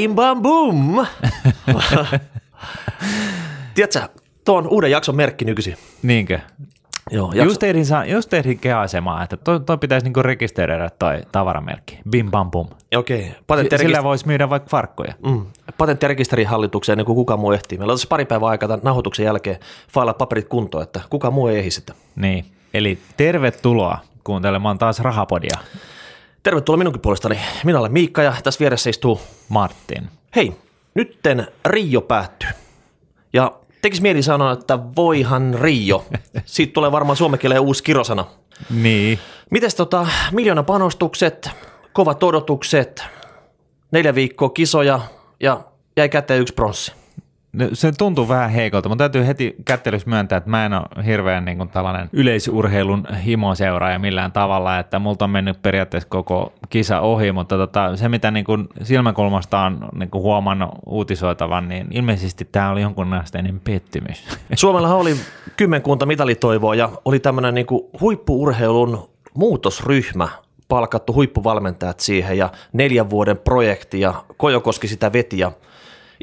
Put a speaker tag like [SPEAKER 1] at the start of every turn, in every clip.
[SPEAKER 1] Bim bam boom! Tiedätkö, tuo on uuden jakson merkki nykyisin.
[SPEAKER 2] Niinkö?
[SPEAKER 1] Joo,
[SPEAKER 2] jakso... Just ehdin, just ehdin kehasemaa, että toi, toi pitäisi niinku rekisteröidä toi tavaramerkki. Bim bam bum.
[SPEAKER 1] Okei. Okay.
[SPEAKER 2] Sillä voisi myydä vaikka farkkoja.
[SPEAKER 1] Mm. Patenttirekisterin hallitukseen ennen kuin kuka muu ehtii. Meillä on pari päivää aikaa tämän nauhoituksen jälkeen failaa paperit kuntoon, että kuka muu ei ehdi sitä.
[SPEAKER 2] Niin. Eli tervetuloa kuuntelemaan taas Rahapodia.
[SPEAKER 1] Tervetuloa minunkin puolestani. Minä olen Miikka ja tässä vieressä istuu
[SPEAKER 2] Martin.
[SPEAKER 1] Hei, nytten Rio päättyy. Ja tekisi mieli sanoa, että voihan Rio. Siitä tulee varmaan suomen uusi kirosana.
[SPEAKER 2] Niin.
[SPEAKER 1] Mites tota, miljoona panostukset, kovat odotukset, neljä viikkoa kisoja ja jäi käteen yksi pronssi.
[SPEAKER 2] No, se tuntuu vähän heikolta, mutta täytyy heti kättelys myöntää, että mä en ole hirveän niin kuin tällainen yleisurheilun himoseuraaja millään tavalla, että multa on mennyt periaatteessa koko kisa ohi, mutta tota, se mitä niin kuin silmäkulmasta on niin kuin huomannut uutisoitavan, niin ilmeisesti tämä oli jonkunasteinen pettymys.
[SPEAKER 1] Suomella oli kymmenkunta mitalitoivoa ja oli tämmöinen niin kuin huippuurheilun muutosryhmä, palkattu huippuvalmentajat siihen ja neljän vuoden projekti ja Kojokoski sitä veti ja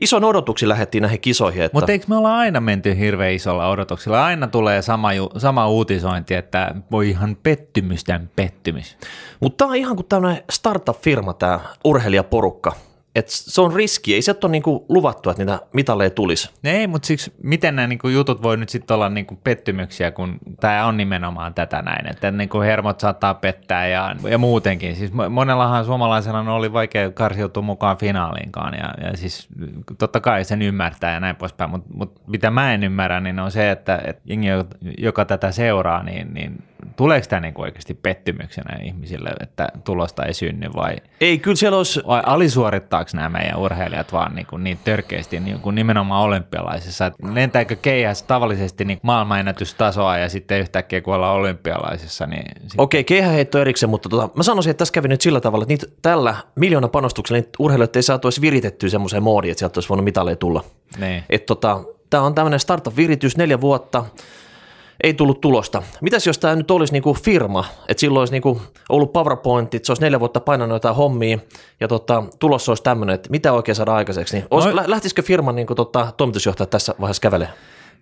[SPEAKER 1] ison odotuksi lähdettiin näihin kisoihin. Että...
[SPEAKER 2] Mutta eikö me olla aina menty hirveän isolla odotuksilla? Aina tulee sama, sama uutisointi, että voi ihan pettymysten pettymys.
[SPEAKER 1] Mutta tämä on ihan kuin tämmöinen startup-firma tämä urheilijaporukka – et se on riski, ei se ole niinku luvattu, että niitä mitalleja tulisi.
[SPEAKER 2] Ei, mutta siksi miten nämä niinku jutut voi nyt sitten olla niinku pettymyksiä, kun tämä on nimenomaan tätä näin, että niinku hermot saattaa pettää ja, ja muutenkin. Siis monellahan suomalaisena oli vaikea karsiutua mukaan finaaliinkaan ja, ja siis totta kai sen ymmärtää ja näin poispäin, mutta mut mitä mä en ymmärrä, niin on se, että, että jengi, joka tätä seuraa, niin, niin tuleeko tämä niinku oikeasti pettymyksenä ihmisille, että tulosta ei synny vai?
[SPEAKER 1] Ei, kyllä siellä olisi...
[SPEAKER 2] Vai alisuorittaako nämä meidän urheilijat vaan niinku niin törkeästi niin kuin nimenomaan olympialaisissa? lentääkö keihäs tavallisesti niin maailmanennätystasoa ja sitten yhtäkkiä kun ollaan olympialaisissa? Niin
[SPEAKER 1] sitten... Okei, keihäheitto erikseen, mutta tota, mä sanoisin, että tässä kävi nyt sillä tavalla, että niitä, tällä miljoona panostuksella niitä urheilijat ei saatu edes viritettyä semmoiseen moodiin, että sieltä olisi voinut mitaleja tulla.
[SPEAKER 2] Niin.
[SPEAKER 1] Tota, tämä on tämmöinen startup-viritys, neljä vuotta – ei tullut tulosta. Mitäs jos tämä nyt olisi niinku firma, että silloin olisi niinku ollut PowerPoint, että se olisi neljä vuotta painanut jotain hommia ja tota, tulossa olisi tämmöinen, että mitä oikein saada aikaiseksi, niin no, lähtisikö firman niinku tota, toimitusjohtaja tässä vaiheessa kävelemään?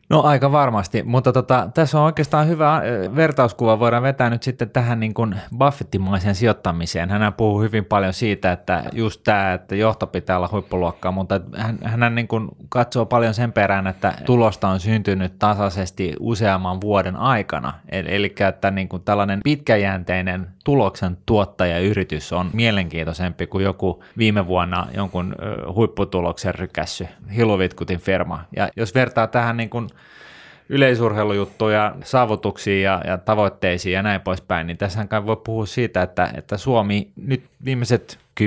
[SPEAKER 2] No aika varmasti, mutta tota, tässä on oikeastaan hyvä vertauskuva, voidaan vetää nyt sitten tähän niin kuin Buffettimaiseen sijoittamiseen. Hän puhuu hyvin paljon siitä, että just tämä, että johto pitää olla huippuluokkaa, mutta hän, hän niin kuin katsoo paljon sen perään, että tulosta on syntynyt tasaisesti useamman vuoden aikana. Eli, eli että niin kuin tällainen pitkäjänteinen tuloksen tuottajayritys on mielenkiintoisempi kuin joku viime vuonna jonkun huipputuloksen rykässy, Hiluvitkutin firma. Ja jos vertaa tähän niin kuin yleisurheilujuttuja, saavutuksiin ja, ja tavoitteisiin ja näin poispäin, niin tässä kai voi puhua siitä, että, että Suomi nyt viimeiset 10-20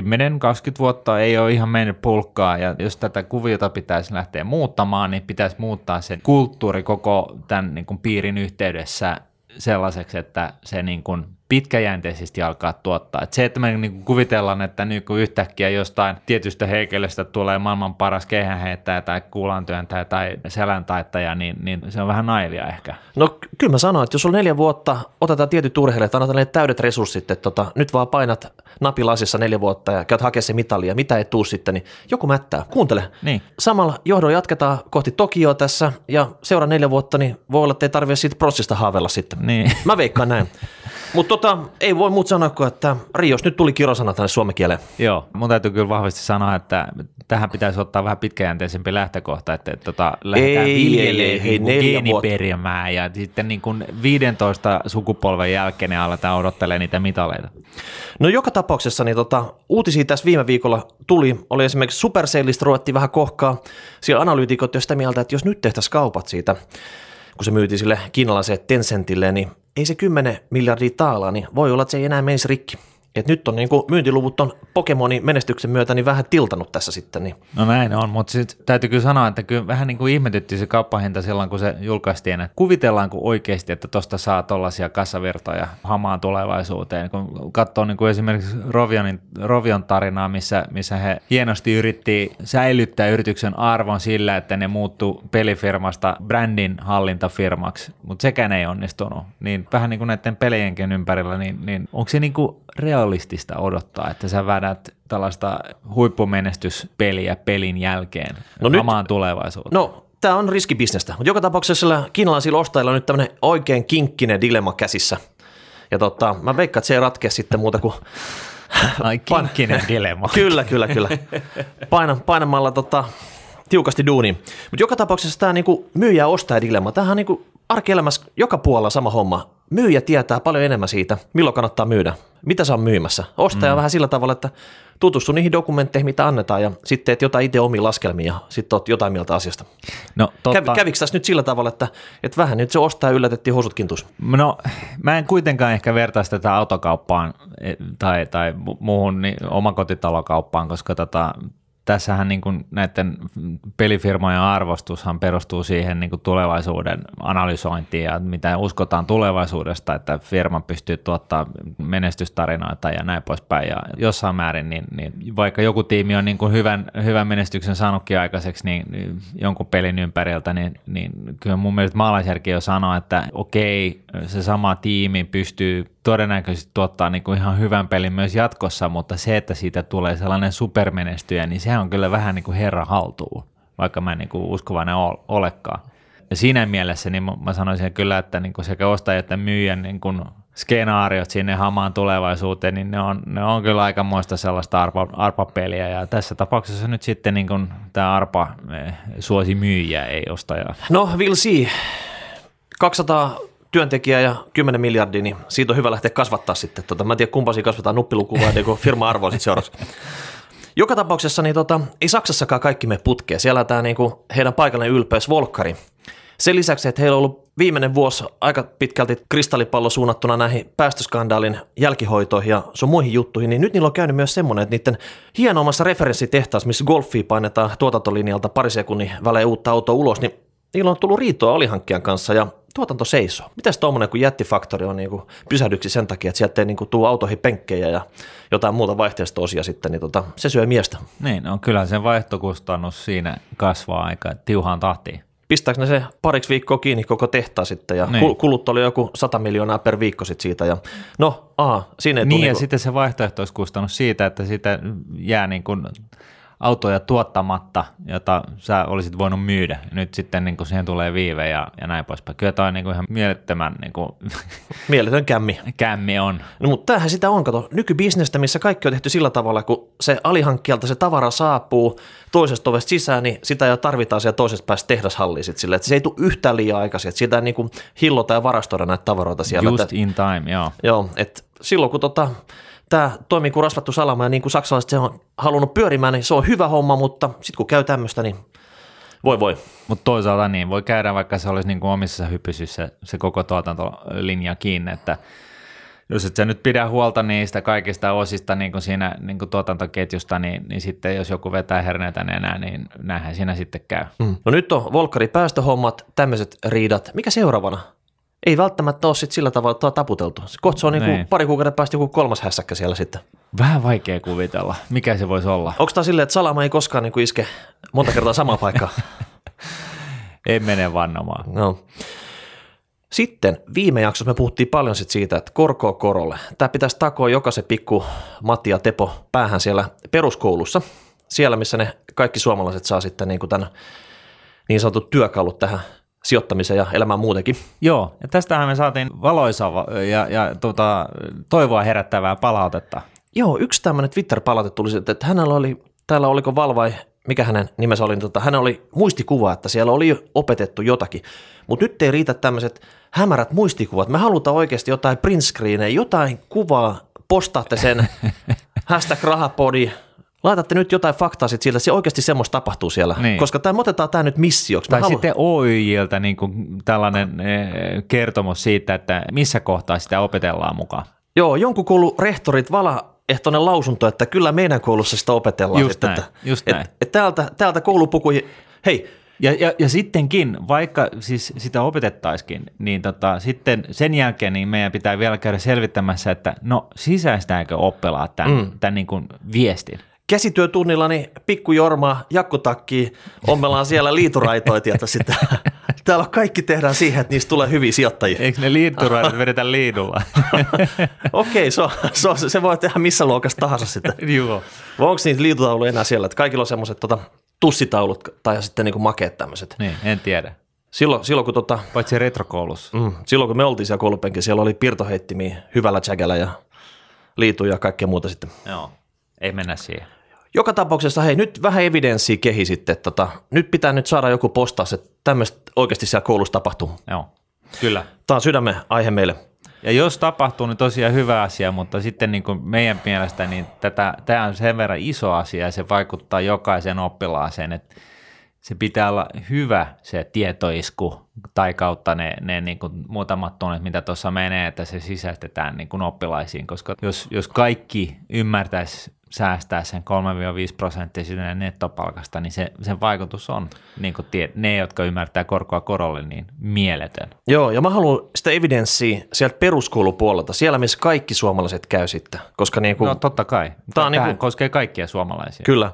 [SPEAKER 2] vuotta ei ole ihan mennyt pulkkaa, ja jos tätä kuviota pitäisi lähteä muuttamaan, niin pitäisi muuttaa se kulttuuri koko tämän niin kuin piirin yhteydessä sellaiseksi, että se niin kuin pitkäjänteisesti alkaa tuottaa. Et se, että me niin kuvitellaan, että kun yhtäkkiä jostain tietystä henkilöstä tulee maailman paras kehänheittäjä tai kuulantyöntäjä tai seläntaittaja, niin, niin se on vähän naivia ehkä.
[SPEAKER 1] No kyllä mä sanoin, että jos on neljä vuotta, otetaan tietyt urheilijat, annetaan ne täydet resurssit, että tota, nyt vaan painat napilasissa neljä vuotta ja käyt hakemaan se mitalia, mitä ei tuu sitten, niin joku mättää. Kuuntele.
[SPEAKER 2] Niin.
[SPEAKER 1] Samalla johdon jatketaan kohti Tokioa tässä ja seuraa neljä vuotta, niin voi olla, että ei tarvitse siitä pronssista haavella sitten.
[SPEAKER 2] Niin.
[SPEAKER 1] Mä veikkaan näin. Mutta tota, ei voi muuta sanoa kuin, että Rios nyt tuli kirosana tänne suomen kieleen.
[SPEAKER 2] Joo, mun täytyy kyllä vahvasti sanoa, että tähän pitäisi ottaa vähän pitkäjänteisempi lähtökohta, että tota, lähdetään viljelemään geeniperimää ja sitten niin kuin 15 sukupolven jälkeen niin aletaan odottelemaan niitä mitaleita.
[SPEAKER 1] No joka tapauksessa niin tota, uutisia tässä viime viikolla tuli, oli esimerkiksi Supercellista ruvettiin vähän kohkaa, siellä analyytikot jo sitä mieltä, että jos nyt tehtäisiin kaupat siitä, kun se myytiin sille kiinalaiselle Tencentille, niin ei se 10 miljardia taalaa, niin voi olla, että se ei enää menisi rikki. Et nyt on niin kuin myyntiluvut on Pokemonin menestyksen myötä niin vähän tiltanut tässä sitten. Niin.
[SPEAKER 2] No näin on, mutta sitten täytyy kyllä sanoa, että kyllä vähän niin kuin ihmetytti se kauppahinta silloin, kun se julkaistiin. Että kuvitellaanko oikeasti, että tuosta saa tuollaisia kassavirtoja hamaan tulevaisuuteen. Kun katsoo niin kuin esimerkiksi Rovionin, Rovion tarinaa, missä, missä he hienosti yritti säilyttää yrityksen arvon sillä, että ne muuttu pelifirmasta brändin hallintafirmaksi, mutta sekään ei onnistunut. Niin vähän niin kuin näiden pelienkin ympärillä, niin, niin onko se niin kuin realistista odottaa, että sä vedät tällaista huippumenestyspeliä pelin jälkeen
[SPEAKER 1] No nyt-
[SPEAKER 2] omaan tulevaisuuteen?
[SPEAKER 1] No, tämä on riskibisnestä, mutta joka tapauksessa sillä kiinalaisilla ostajilla on nyt tämmöinen oikein kinkkinen dilemma käsissä. Ja tota, mä veikkaan, että se ei ratkea sitten muuta kuin
[SPEAKER 2] Ai kinkkinen dilemma.
[SPEAKER 1] Kyllä, kyllä, kyllä. Paina, painamalla tota, tiukasti duuniin. Mutta joka tapauksessa tämä niinku myyjä ostaja dilemma, tämähän on niinku arkielämässä joka puolella sama homma. Myyjä tietää paljon enemmän siitä, milloin kannattaa myydä, mitä saa myymässä. Ostaja mm. vähän sillä tavalla, että tutustu niihin dokumentteihin, mitä annetaan ja sitten teet jotain itse omiin laskelmiin ja sitten oot jotain mieltä asiasta.
[SPEAKER 2] No, totta.
[SPEAKER 1] Kävi, kävikö tässä nyt sillä tavalla, että, että vähän nyt se ostaja yllätettiin housut kintuus?
[SPEAKER 2] No, mä en kuitenkaan ehkä vertaisi tätä autokauppaan eh, tai, tai mu- muuhun niin omakotitalokauppaan, koska tota, tässähän niin kuin näiden pelifirmojen arvostushan perustuu siihen niin kuin tulevaisuuden analysointiin ja mitä uskotaan tulevaisuudesta, että firma pystyy tuottaa menestystarinoita ja näin poispäin. Ja jossain määrin, niin, niin vaikka joku tiimi on niin kuin hyvän, hyvän menestyksen saanutkin aikaiseksi niin, niin jonkun pelin ympäriltä, niin, niin kyllä mun mielestä maalaisjärki jo sanoo, että okei, se sama tiimi pystyy todennäköisesti tuottaa niin kuin ihan hyvän pelin myös jatkossa, mutta se, että siitä tulee sellainen supermenestyjä, niin sehän on kyllä vähän niin kuin herra haltuu, vaikka mä en niin kuin uskovainen ol- olekaan. Ja siinä mielessä niin mä- sanoisin kyllä, että niin kuin sekä ostaja että myyjän niin kuin skenaariot sinne hamaan tulevaisuuteen, niin ne on, ne on kyllä aikamoista sellaista arpa, arpapeliä. Ja tässä tapauksessa nyt sitten niin kuin tämä arpa eh, suosi myyjää, ei ostajaa.
[SPEAKER 1] No, we'll see. 200 työntekijää ja 10 miljardia, niin siitä on hyvä lähteä kasvattaa sitten. Tota, mä en tiedä, kumpa siinä kasvataan nuppilukua vai niinku firma-arvoa sitten seuraavaksi. Joka tapauksessa niin tota, ei Saksassakaan kaikki me putkeen. Siellä tämä niinku, heidän paikallinen ylpeys Volkkari. Sen lisäksi, että heillä on ollut viimeinen vuosi aika pitkälti kristallipallo suunnattuna näihin päästöskandaalin jälkihoitoihin ja sun muihin juttuihin, niin nyt niillä on käynyt myös semmoinen, että niiden hienommassa referenssitehtaassa, missä golfia painetaan tuotantolinjalta pari sekunnin välein uutta autoa ulos, niin niillä on tullut riitoa alihankkijan kanssa ja tuotanto seisoo. Mitäs tuommoinen, kun jättifaktori on niin pysähdyksi sen takia, että sieltä ei niin tule autoihin penkkejä ja jotain muuta vaihteista osia sitten, niin tota, se syö miestä.
[SPEAKER 2] Niin, no kyllä sen vaihtokustannus siinä kasvaa aika tiuhaan tahtiin.
[SPEAKER 1] Pistääkö ne se pariksi viikkoa kiinni koko tehtaa sitten ja
[SPEAKER 2] Niin.
[SPEAKER 1] kulut oli joku 100 miljoonaa per viikko sitten siitä ja no, aha, siinä ei
[SPEAKER 2] Niin, ja
[SPEAKER 1] niinku-
[SPEAKER 2] sitten se vaihtoehtoiskustannus siitä, että sitä jää niin kuin autoja tuottamatta, jota sä olisit voinut myydä. Nyt sitten niin kuin siihen tulee viive ja, ja näin poispäin. Kyllä toi niin kuin ihan mielettömän niin kuin,
[SPEAKER 1] mieletön kämmi.
[SPEAKER 2] kämmi on.
[SPEAKER 1] No, mutta tämähän sitä on, kato, nykybisnestä, missä kaikki on tehty sillä tavalla, kun se alihankkijalta se tavara saapuu toisesta ovesta sisään, niin sitä jo tarvitaan siellä toisesta päästä tehdashalliin sit sille, että se ei tule yhtään liian aikaisin, että sitä niin kuin hillota ja varastoida näitä tavaroita siellä.
[SPEAKER 2] Just
[SPEAKER 1] että,
[SPEAKER 2] in time, joo.
[SPEAKER 1] Joo, että silloin kun tota, tämä toimii kuin rasvattu salama ja niin kuin saksalaiset se on halunnut pyörimään, niin se on hyvä homma, mutta sitten kun käy tämmöistä, niin voi voi.
[SPEAKER 2] Mutta toisaalta niin voi käydä, vaikka se olisi niin kuin omissa hypysyssä se koko tuotantolinja kiinni, että jos et sä nyt pidä huolta niistä kaikista osista niin kuin siinä niin kuin tuotantoketjusta, niin, niin sitten jos joku vetää herneitä nenää, niin näinhän siinä sitten käy.
[SPEAKER 1] Mm. No nyt on Volkari päästöhommat, tämmöiset riidat. Mikä seuraavana? Ei välttämättä ole sit sillä tavalla, taputeltu. Kohta se on niinku
[SPEAKER 2] Niin.
[SPEAKER 1] pari kuukauden päästä joku kolmas hässäkkä siellä sitten.
[SPEAKER 2] Vähän vaikea kuvitella, mikä se voisi olla.
[SPEAKER 1] Onko tämä silleen, että salama ei koskaan niinku iske monta kertaa samaan paikkaan?
[SPEAKER 2] Ei mene vannomaan.
[SPEAKER 1] No. Sitten viime jaksossa me puhuttiin paljon sit siitä, että korkoa korolle. Tämä pitäisi takoa jokaisen pikku Matti ja Tepo päähän siellä peruskoulussa. Siellä, missä ne kaikki suomalaiset saa sitten niin, kuin tämän niin sanotut työkalut tähän sijoittamiseen ja elämään muutenkin.
[SPEAKER 2] Joo, ja tästähän me saatiin valoisa ja, ja tota, toivoa herättävää palautetta.
[SPEAKER 1] Joo, yksi tämmöinen Twitter-palaute tuli, että hänellä oli, täällä oliko Valvai, mikä hänen nimensä oli, niin tota, hänellä oli muistikuva, että siellä oli opetettu jotakin. Mutta nyt ei riitä tämmöiset hämärät muistikuvat. Me halutaan oikeasti jotain print screenejä, jotain kuvaa, postaatte sen, hashtag rahapodi, laitatte nyt jotain faktaa sit siitä, että se oikeasti semmoista tapahtuu siellä.
[SPEAKER 2] Niin.
[SPEAKER 1] Koska tämä otetaan tämä nyt missioksi.
[SPEAKER 2] Tai
[SPEAKER 1] halu-
[SPEAKER 2] sitten OYJltä niin kuin tällainen eh, kertomus siitä, että missä kohtaa sitä opetellaan mukaan.
[SPEAKER 1] Joo, jonkun koulun rehtorit valaehtoinen lausunto, että kyllä meidän koulussa sitä opetellaan.
[SPEAKER 2] Just
[SPEAKER 1] sitten,
[SPEAKER 2] näin,
[SPEAKER 1] että,
[SPEAKER 2] just
[SPEAKER 1] et,
[SPEAKER 2] näin.
[SPEAKER 1] Et täältä, täältä koulupukuihin, hei,
[SPEAKER 2] Ja, ja, ja sittenkin, vaikka siis sitä opetettaisikin, niin tota, sitten sen jälkeen niin meidän pitää vielä käydä selvittämässä, että no sisäistääkö oppilaat tämän, mm. tämän niin kuin viestin.
[SPEAKER 1] Käsityötunnilla niin pikku Jorma, jakkutakki, ommellaan siellä liituraitoja, tietä sitä. täällä kaikki tehdään siihen, että niistä tulee hyviä sijoittajia.
[SPEAKER 2] Eikö ne liitturoidut vedetä liidulla?
[SPEAKER 1] Okei, se, on, se, on, se voi tehdä missä luokassa tahansa sitten.
[SPEAKER 2] Joo.
[SPEAKER 1] Vai onko niitä liitutauluja enää siellä, että kaikilla on semmoiset tota, tussitaulut tai sitten niinku makeet tämmöiset.
[SPEAKER 2] Niin, en tiedä.
[SPEAKER 1] Silloin, silloin, kun tota,
[SPEAKER 2] Paitsi retrokoulussa.
[SPEAKER 1] mm, silloin kun me oltiin siellä koulupenkin, siellä oli pirtoheittimiä hyvällä jägällä ja liituja ja kaikkea muuta sitten.
[SPEAKER 2] Joo. Ei mennä siihen.
[SPEAKER 1] Joka tapauksessa, hei, nyt vähän evidenssiä kehi sitten. että Tota, nyt pitää nyt saada joku postaus, että tämmöistä oikeasti siellä koulussa tapahtuu.
[SPEAKER 2] Joo. Kyllä.
[SPEAKER 1] Tämä on sydämen aihe meille.
[SPEAKER 2] Ja jos tapahtuu, niin tosiaan hyvä asia, mutta sitten niin kuin meidän mielestä niin tätä, tämä on sen verran iso asia ja se vaikuttaa jokaisen oppilaaseen, että se pitää olla hyvä se tietoisku tai kautta ne, ne niin kuin muutamat tunnet, mitä tuossa menee, että se sisäistetään niin kuin oppilaisiin, koska jos, jos kaikki ymmärtäisi säästää sen 3-5 prosenttia siitä nettopalkasta, niin se, sen vaikutus on, niin kuin tie, ne, jotka ymmärtää korkoa korolle, niin mieletön.
[SPEAKER 1] Joo, ja mä haluan sitä evidenssiä sieltä peruskoulupuolelta, siellä missä kaikki suomalaiset käy sitten, koska niin kuin,
[SPEAKER 2] No totta kai. Tämä
[SPEAKER 1] on
[SPEAKER 2] niin
[SPEAKER 1] niinku-
[SPEAKER 2] koskee kaikkia suomalaisia.
[SPEAKER 1] Kyllä.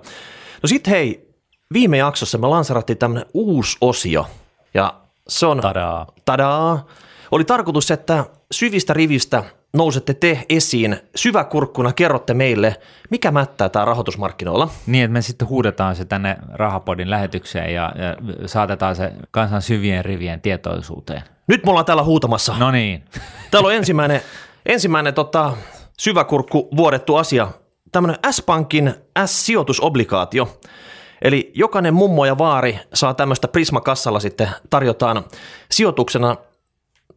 [SPEAKER 1] No sit hei, viime jaksossa me lanserattiin tämmöinen uusi osio, ja se on,
[SPEAKER 2] Tadaa.
[SPEAKER 1] tadaa, oli tarkoitus, että syvistä rivistä nousette te esiin syväkurkkuna, kerrotte meille, mikä mättää tämä rahoitusmarkkinoilla.
[SPEAKER 2] Niin, että me sitten huudetaan se tänne Rahapodin lähetykseen ja, ja saatetaan se kansan syvien rivien tietoisuuteen.
[SPEAKER 1] Nyt me ollaan täällä huutamassa.
[SPEAKER 2] No niin,
[SPEAKER 1] Täällä on ensimmäinen, ensimmäinen tota, syväkurkku vuodettu asia, tämmöinen S-Pankin S-sijoitusobligaatio. Eli jokainen mummo ja vaari saa tämmöistä Prisma-kassalla sitten tarjotaan sijoituksena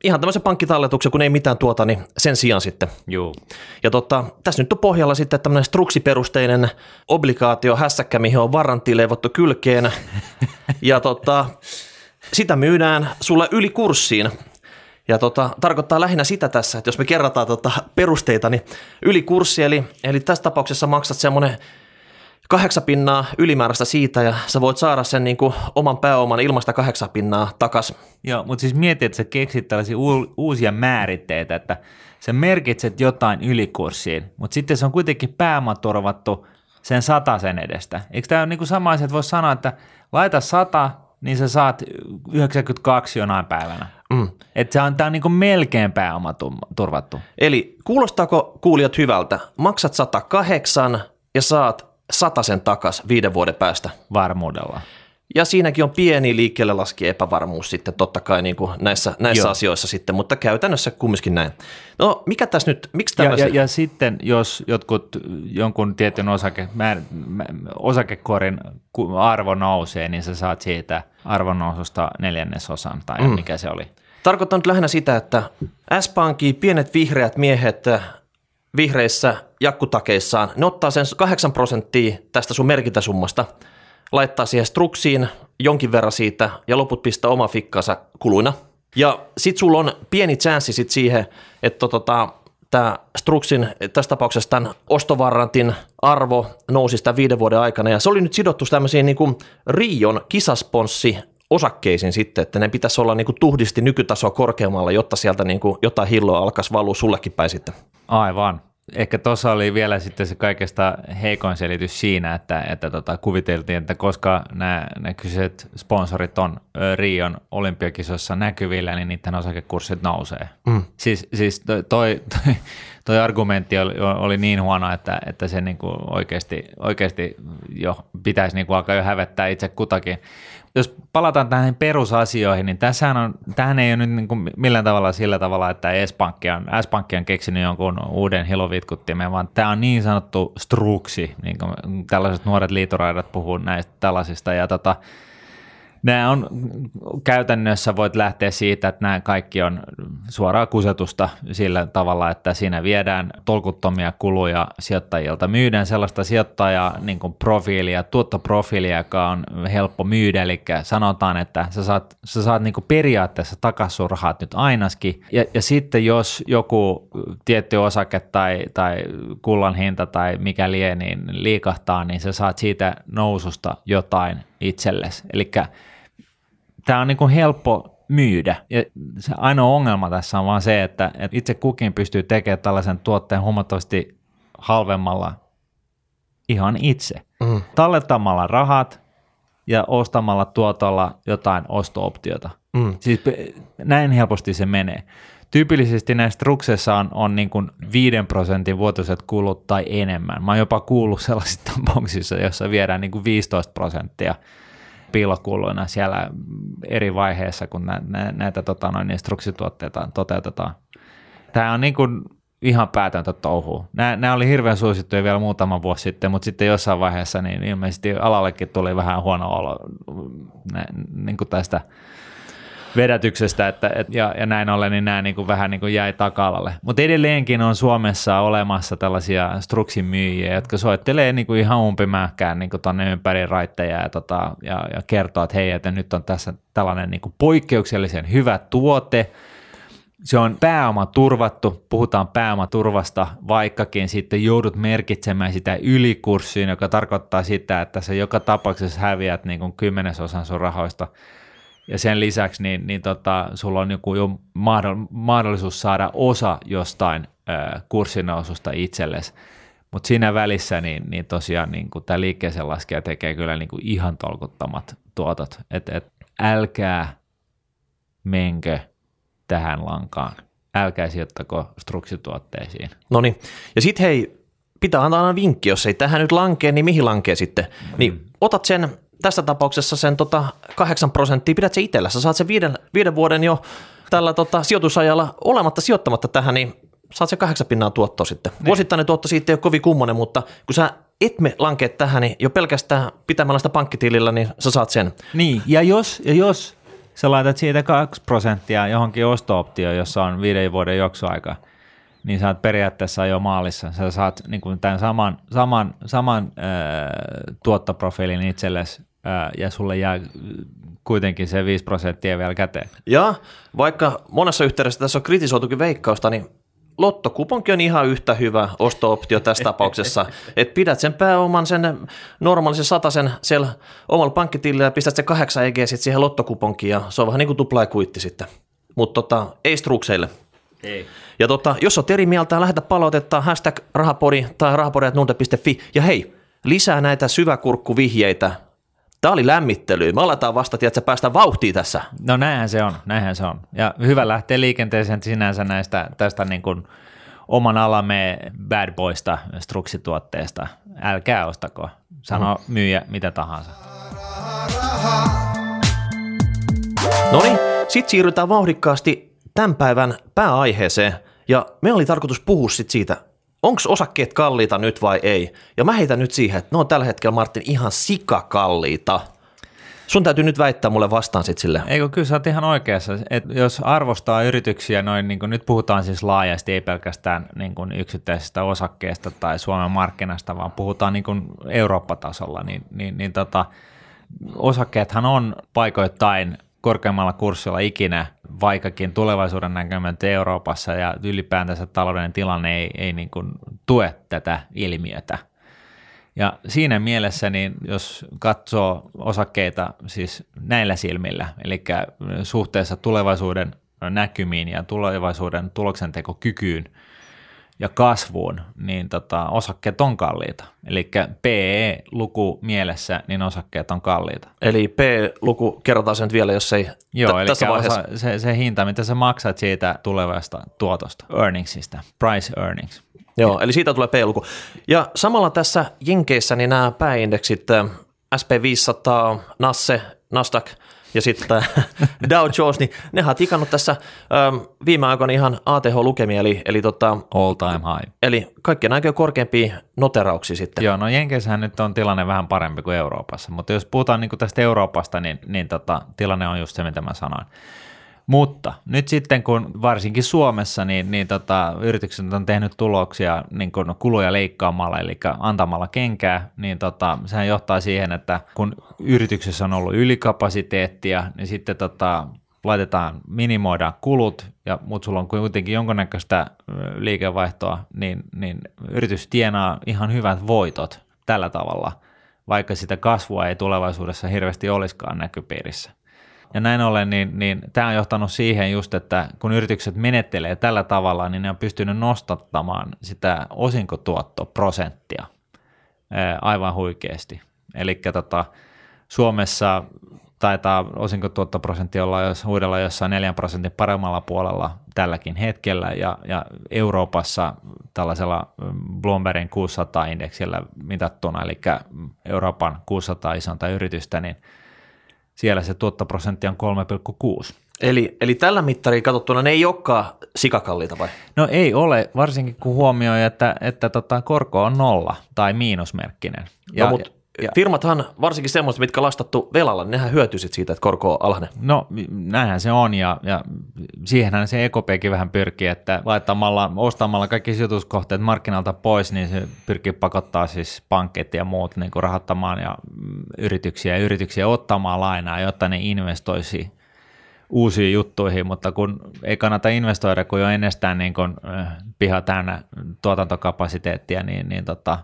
[SPEAKER 1] ihan tämmöisen pankkitalletuksen, kun ei mitään tuota, niin sen sijaan sitten.
[SPEAKER 2] juu.
[SPEAKER 1] Ja tota, tässä nyt on pohjalla sitten tämmöinen struksiperusteinen obligaatio, hässäkkä, mihin on varantti leivottu kylkeen. ja tota, sitä myydään sulle yli kurssiin. Ja tota, tarkoittaa lähinnä sitä tässä, että jos me kerrataan tota perusteita, niin yli kurssi, eli, eli tässä tapauksessa maksat semmoinen kahdeksan pinnaa ylimääräistä siitä ja sä voit saada sen niin kuin oman pääoman ilmasta kahdeksan pinnaa takas.
[SPEAKER 2] Joo, mutta siis mieti, että sä keksit tällaisia u- uusia määritteitä, että sä merkitset jotain ylikurssiin, mutta sitten se on kuitenkin pääomaturvattu sen sen edestä. Eikö tämä ole niin kuin sama asia, että voisi sanoa, että laita 100, niin sä saat 92 jonain päivänä.
[SPEAKER 1] Mm.
[SPEAKER 2] Että se on, tämä on niin melkein pääomaturvattu.
[SPEAKER 1] Eli kuulostaako kuulijat hyvältä? Maksat 108 ja saat sen takas viiden vuoden päästä.
[SPEAKER 2] varmuudella.
[SPEAKER 1] Ja siinäkin on pieni liikkeelle laski epävarmuus sitten totta kai niin kuin näissä, näissä
[SPEAKER 2] Joo.
[SPEAKER 1] asioissa sitten, mutta käytännössä kumminkin näin. No mikä tässä nyt, miksi
[SPEAKER 2] Ja,
[SPEAKER 1] tämmöisiä?
[SPEAKER 2] ja, ja sitten jos jotkut jonkun tietyn osake, mä, mä, osakekorin arvo nousee, niin sä saat siitä arvonnoususta neljännesosan tai mm. mikä se oli.
[SPEAKER 1] Tarkoittaa nyt lähinnä sitä, että S-Pankin pienet vihreät miehet vihreissä jakkutakeissaan, ne ottaa sen 8 prosenttia tästä sun merkintäsummasta, laittaa siihen struksiin jonkin verran siitä ja loput pistää oma fikkansa kuluina. Ja sit sulla on pieni chanssi sit siihen, että tota, tämä Struxin, tässä tapauksessa tämän ostovarantin arvo nousi sitä viiden vuoden aikana, ja se oli nyt sidottu tämmöisiin niin kuin Rion kisasponssi osakkeisiin sitten, että ne pitäisi olla niin kuin tuhdisti nykytasoa korkeammalla, jotta sieltä niin kuin jotain hilloa alkaisi valua sullekin päin sitten.
[SPEAKER 2] Aivan. Ehkä tuossa oli vielä sitten se kaikesta heikoin selitys siinä, että, että tota, kuviteltiin, että koska nämä, nämä kyseiset sponsorit on Rion olympiakisoissa näkyvillä, niin niiden osakekurssit nousee.
[SPEAKER 1] Mm.
[SPEAKER 2] Siis, siis toi, toi, toi, toi argumentti oli, oli niin huono, että, että se niinku oikeasti, oikeasti jo pitäisi niinku alkaa jo hävettää itse kutakin. Jos palataan tähän perusasioihin, niin tässähän on, tähän ei ole nyt niinku millään tavalla sillä tavalla, että S-Pankki on, S-Pankki on keksinyt jonkun uuden hilovitkuttimen, vaan tämä on niin sanottu struksi, niin kuin tällaiset nuoret liitoraidat puhuu näistä tällaisista, ja tota, Nämä on käytännössä voit lähteä siitä, että nämä kaikki on suoraa kusetusta sillä tavalla, että siinä viedään tolkuttomia kuluja sijoittajilta. Myydään sellaista sijoittajaa niin kuin profiilia, tuottoprofiilia, joka on helppo myydä, eli sanotaan, että sä saat, sä saat niin kuin periaatteessa takaisurhaat nyt ainakin, ja, ja sitten jos joku tietty osake tai, tai kullan hinta tai mikä lie, niin liikahtaa, niin sä saat siitä noususta jotain itsellesi. Eli tämä on niin kuin helppo myydä. Ja se ainoa ongelma tässä on vaan se, että, että itse kukin pystyy tekemään tällaisen tuotteen huomattavasti halvemmalla ihan itse.
[SPEAKER 1] Mm.
[SPEAKER 2] Tallettamalla rahat ja ostamalla tuotolla jotain ostooptiota. Mm. Siis näin helposti se menee. Tyypillisesti näissä trukseissa on, on niin kuin 5 prosentin vuotuiset kulut tai enemmän. Mä oon jopa kuullut sellaisissa tapauksissa, jossa viedään niin kuin 15 prosenttia piilokuluina siellä eri vaiheessa, kun nä, nä, näitä tota, noin, struksituotteita toteutetaan. Tämä on niin kuin ihan päätöntä touhua. Nämä, nämä oli hirveän suosittuja vielä muutama vuosi sitten, mutta sitten jossain vaiheessa niin ilmeisesti alallekin tuli vähän huono olo niin kuin tästä vedätyksestä, että, et, ja, ja näin ollen niin nämä niin kuin vähän niin kuin jäi takalalle. Mutta edelleenkin on Suomessa olemassa tällaisia struksin myyjiä, jotka soittelee niin kuin ihan umpimähkään niin tuonne ympäri raitteja ja, tota, ja, ja kertoo, että hei, että nyt on tässä tällainen niin kuin poikkeuksellisen hyvä tuote, se on pääoma turvattu, puhutaan pääomaturvasta, vaikkakin sitten joudut merkitsemään sitä ylikurssiin, joka tarkoittaa sitä, että sä joka tapauksessa häviät niin kuin kymmenesosan sun rahoista. Ja sen lisäksi niin, niin tota, sulla on joku jo mahdollisuus saada osa jostain äh, kurssinoususta itsellesi. Mutta siinä välissä niin, niin tosiaan niin tämä liikkeeseen laskija tekee kyllä niin kuin ihan tolkuttomat tuotot. Et, et, älkää menkö tähän lankaan. Älkää sijoittako struksituotteisiin.
[SPEAKER 1] No niin. Ja sitten hei, pitää antaa aina vinkki, jos ei tähän nyt lankee, niin mihin lankee sitten? Mm. Niin otat sen, tässä tapauksessa sen tota 8 prosenttia, pidät se itsellä. Sä saat sen viiden, viiden vuoden jo tällä tota, sijoitusajalla olematta sijoittamatta tähän, niin saat se kahdeksan pinnaa tuottoa sitten. Niin. Vuosittainen tuotto siitä ei ole kovin kummonen, mutta kun sä et me lankeet tähän, niin jo pelkästään pitämällä sitä pankkitilillä, niin sä saat sen.
[SPEAKER 2] Niin, ja jos, ja jos sä laitat siitä 2 prosenttia johonkin osto-optioon, jossa on viiden vuoden juoksuaika, niin sä oot periaatteessa jo maalissa. Sä saat niin kuin tämän saman, saman, saman äh, tuottoprofiilin itsellesi ja sulle jää kuitenkin se 5 prosenttia vielä käteen.
[SPEAKER 1] Ja vaikka monessa yhteydessä tässä on kritisoitukin veikkausta, niin lottokuponki on ihan yhtä hyvä osto-optio tässä tapauksessa. että pidät sen pääoman, sen normaalisen sen siellä omalla pankkitilillä ja pistät se 8 EG sitten siihen lottokuponkiin ja se on vähän niin kuin tupla kuitti sitten. Mutta tota, ei strukseille. Ei. Ja tota, jos on eri mieltä, lähetä palautetta hashtag rahapodi tai rahapodi.nunte.fi. Ja hei, lisää näitä syväkurkkuvihjeitä Tämä oli lämmittely. Me aletaan vasta, että päästä vauhtiin tässä.
[SPEAKER 2] No näinhän se on, näinhän se on. Ja hyvä lähteä liikenteeseen sinänsä näistä, tästä niin kuin oman alamme bad boysta, struksituotteesta. Älkää ostako. Sano mm. myyjä mitä tahansa.
[SPEAKER 1] No niin, sitten siirrytään vauhdikkaasti tämän päivän pääaiheeseen. Ja me oli tarkoitus puhua sit siitä, onko osakkeet kalliita nyt vai ei? Ja mä heitän nyt siihen, että ne on tällä hetkellä Martin ihan sikakalliita. Sun täytyy nyt väittää mulle vastaan sitten sille.
[SPEAKER 2] Eikö, kyllä sä oot ihan oikeassa. Et jos arvostaa yrityksiä noin, niin kuin nyt puhutaan siis laajasti, ei pelkästään niin kuin yksittäisestä osakkeesta tai Suomen markkinasta, vaan puhutaan niin kuin Eurooppa-tasolla, niin, niin, niin tota, osakkeethan on paikoittain korkeammalla kurssilla ikinä, vaikkakin tulevaisuuden näkymät Euroopassa ja ylipäätänsä talouden tilanne ei, ei niin kuin tue tätä ilmiötä. Ja siinä mielessä, niin jos katsoo osakkeita siis näillä silmillä, eli suhteessa tulevaisuuden näkymiin ja tulevaisuuden tuloksentekokykyyn, ja kasvuun, niin tota, osakkeet on kalliita. Eli PE-luku mielessä, niin osakkeet on kalliita.
[SPEAKER 1] Eli P-luku, kerrotaan sen vielä, jos ei
[SPEAKER 2] Joo, t- eli tässä vaiheessa. Osa, se, se hinta, mitä sä maksat siitä tulevasta tuotosta, earningsista, price earnings.
[SPEAKER 1] Joo, eli siitä tulee P-luku. Ja samalla tässä Jenkeissä niin nämä pääindeksit, SP500, Nasse, Nasdaq – ja sitten Dow Jones, niin ne on tikannut tässä ähm, viime aikoina ihan ATH-lukemia, eli, eli tota,
[SPEAKER 2] All time high.
[SPEAKER 1] Eli kaikkien aikojen korkeampia noterauksia sitten.
[SPEAKER 2] Joo, no Jenkeissähän nyt on tilanne vähän parempi kuin Euroopassa, mutta jos puhutaan niin tästä Euroopasta, niin, niin tota, tilanne on just se, mitä mä sanoin. Mutta nyt sitten, kun varsinkin Suomessa, niin, niin tota, yritykset on tehnyt tuloksia niin kun kuluja leikkaamalla, eli antamalla kenkää, niin tota, sehän johtaa siihen, että kun yrityksessä on ollut ylikapasiteettia, niin sitten tota, laitetaan, minimoidaan kulut, ja, mutta sulla on kuitenkin jonkunnäköistä liikevaihtoa, niin, niin yritys tienaa ihan hyvät voitot tällä tavalla, vaikka sitä kasvua ei tulevaisuudessa hirveästi olisikaan näkypiirissä. Ja näin ollen, niin, niin tämä on johtanut siihen just, että kun yritykset menettelee tällä tavalla, niin ne on pystynyt nostattamaan sitä osinkotuottoprosenttia aivan huikeasti. Eli tota, Suomessa taitaa osinkotuottoprosentti olla jos huidella jossain 4 prosentin paremmalla puolella tälläkin hetkellä ja, ja Euroopassa tällaisella mm, Bloombergin 600-indeksillä mitattuna, eli Euroopan 600 isonta yritystä, niin siellä se tuottoprosentti on 3,6.
[SPEAKER 1] Eli, eli tällä mittariin katsottuna ne ei olekaan sikakalliita vai?
[SPEAKER 2] No ei ole, varsinkin kun huomioi, että, että tota, korko on nolla tai miinusmerkkinen.
[SPEAKER 1] Ja, no, mutta ja, firmathan, varsinkin semmoiset, mitkä lastattu velalla, niin nehän hyötyisit siitä, että korko on alhainen.
[SPEAKER 2] No näinhän se on ja, ja siihenhän se EKPkin vähän pyrkii, että laittamalla, ostamalla kaikki sijoituskohteet markkinalta pois, niin se pyrkii pakottaa siis pankit ja muut niin kuin rahoittamaan ja mm, yrityksiä ja yrityksiä ottamaan lainaa, jotta ne investoisi uusiin juttuihin, mutta kun ei kannata investoida, kun jo ennestään niin kun, piha täynnä tuotantokapasiteettia, niin, niin tota,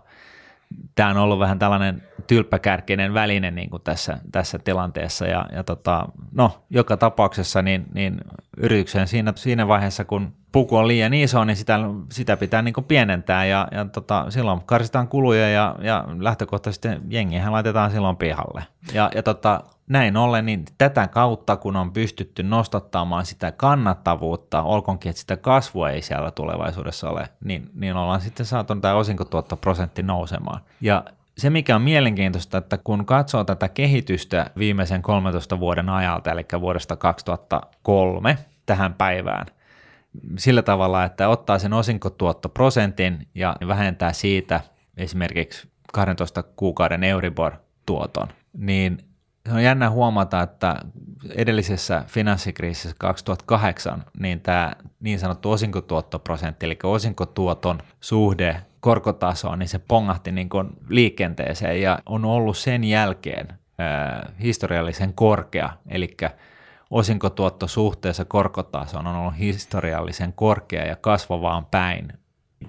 [SPEAKER 2] tämä on ollut vähän tällainen tylppäkärkinen väline niin kuin tässä, tässä tilanteessa ja, ja tota, no, joka tapauksessa niin, niin yrityksen siinä, siinä vaiheessa, kun puku on liian iso, niin sitä, sitä pitää niin kuin pienentää ja, ja tota, silloin karsitaan kuluja ja, ja lähtökohtaisesti jengihän laitetaan silloin pihalle. Ja, ja tota, näin ollen, niin tätä kautta, kun on pystytty nostattamaan sitä kannattavuutta, olkoonkin, että sitä kasvua ei siellä tulevaisuudessa ole, niin, niin ollaan sitten saatu tämä osinkotuottoprosentti nousemaan. Ja se, mikä on mielenkiintoista, että kun katsoo tätä kehitystä viimeisen 13 vuoden ajalta, eli vuodesta 2003 tähän päivään, sillä tavalla, että ottaa sen osinkotuottoprosentin ja vähentää siitä esimerkiksi 12 kuukauden Euribor-tuoton, niin on jännä huomata, että edellisessä finanssikriisissä 2008, niin tämä niin sanottu osinkotuottoprosentti, eli osinkotuoton suhde korkotasoon, niin se pongahti niin kuin liikenteeseen ja on ollut sen jälkeen historiallisen korkea, eli osinkotuotto suhteessa korkotasoon on ollut historiallisen korkea ja kasvavaan päin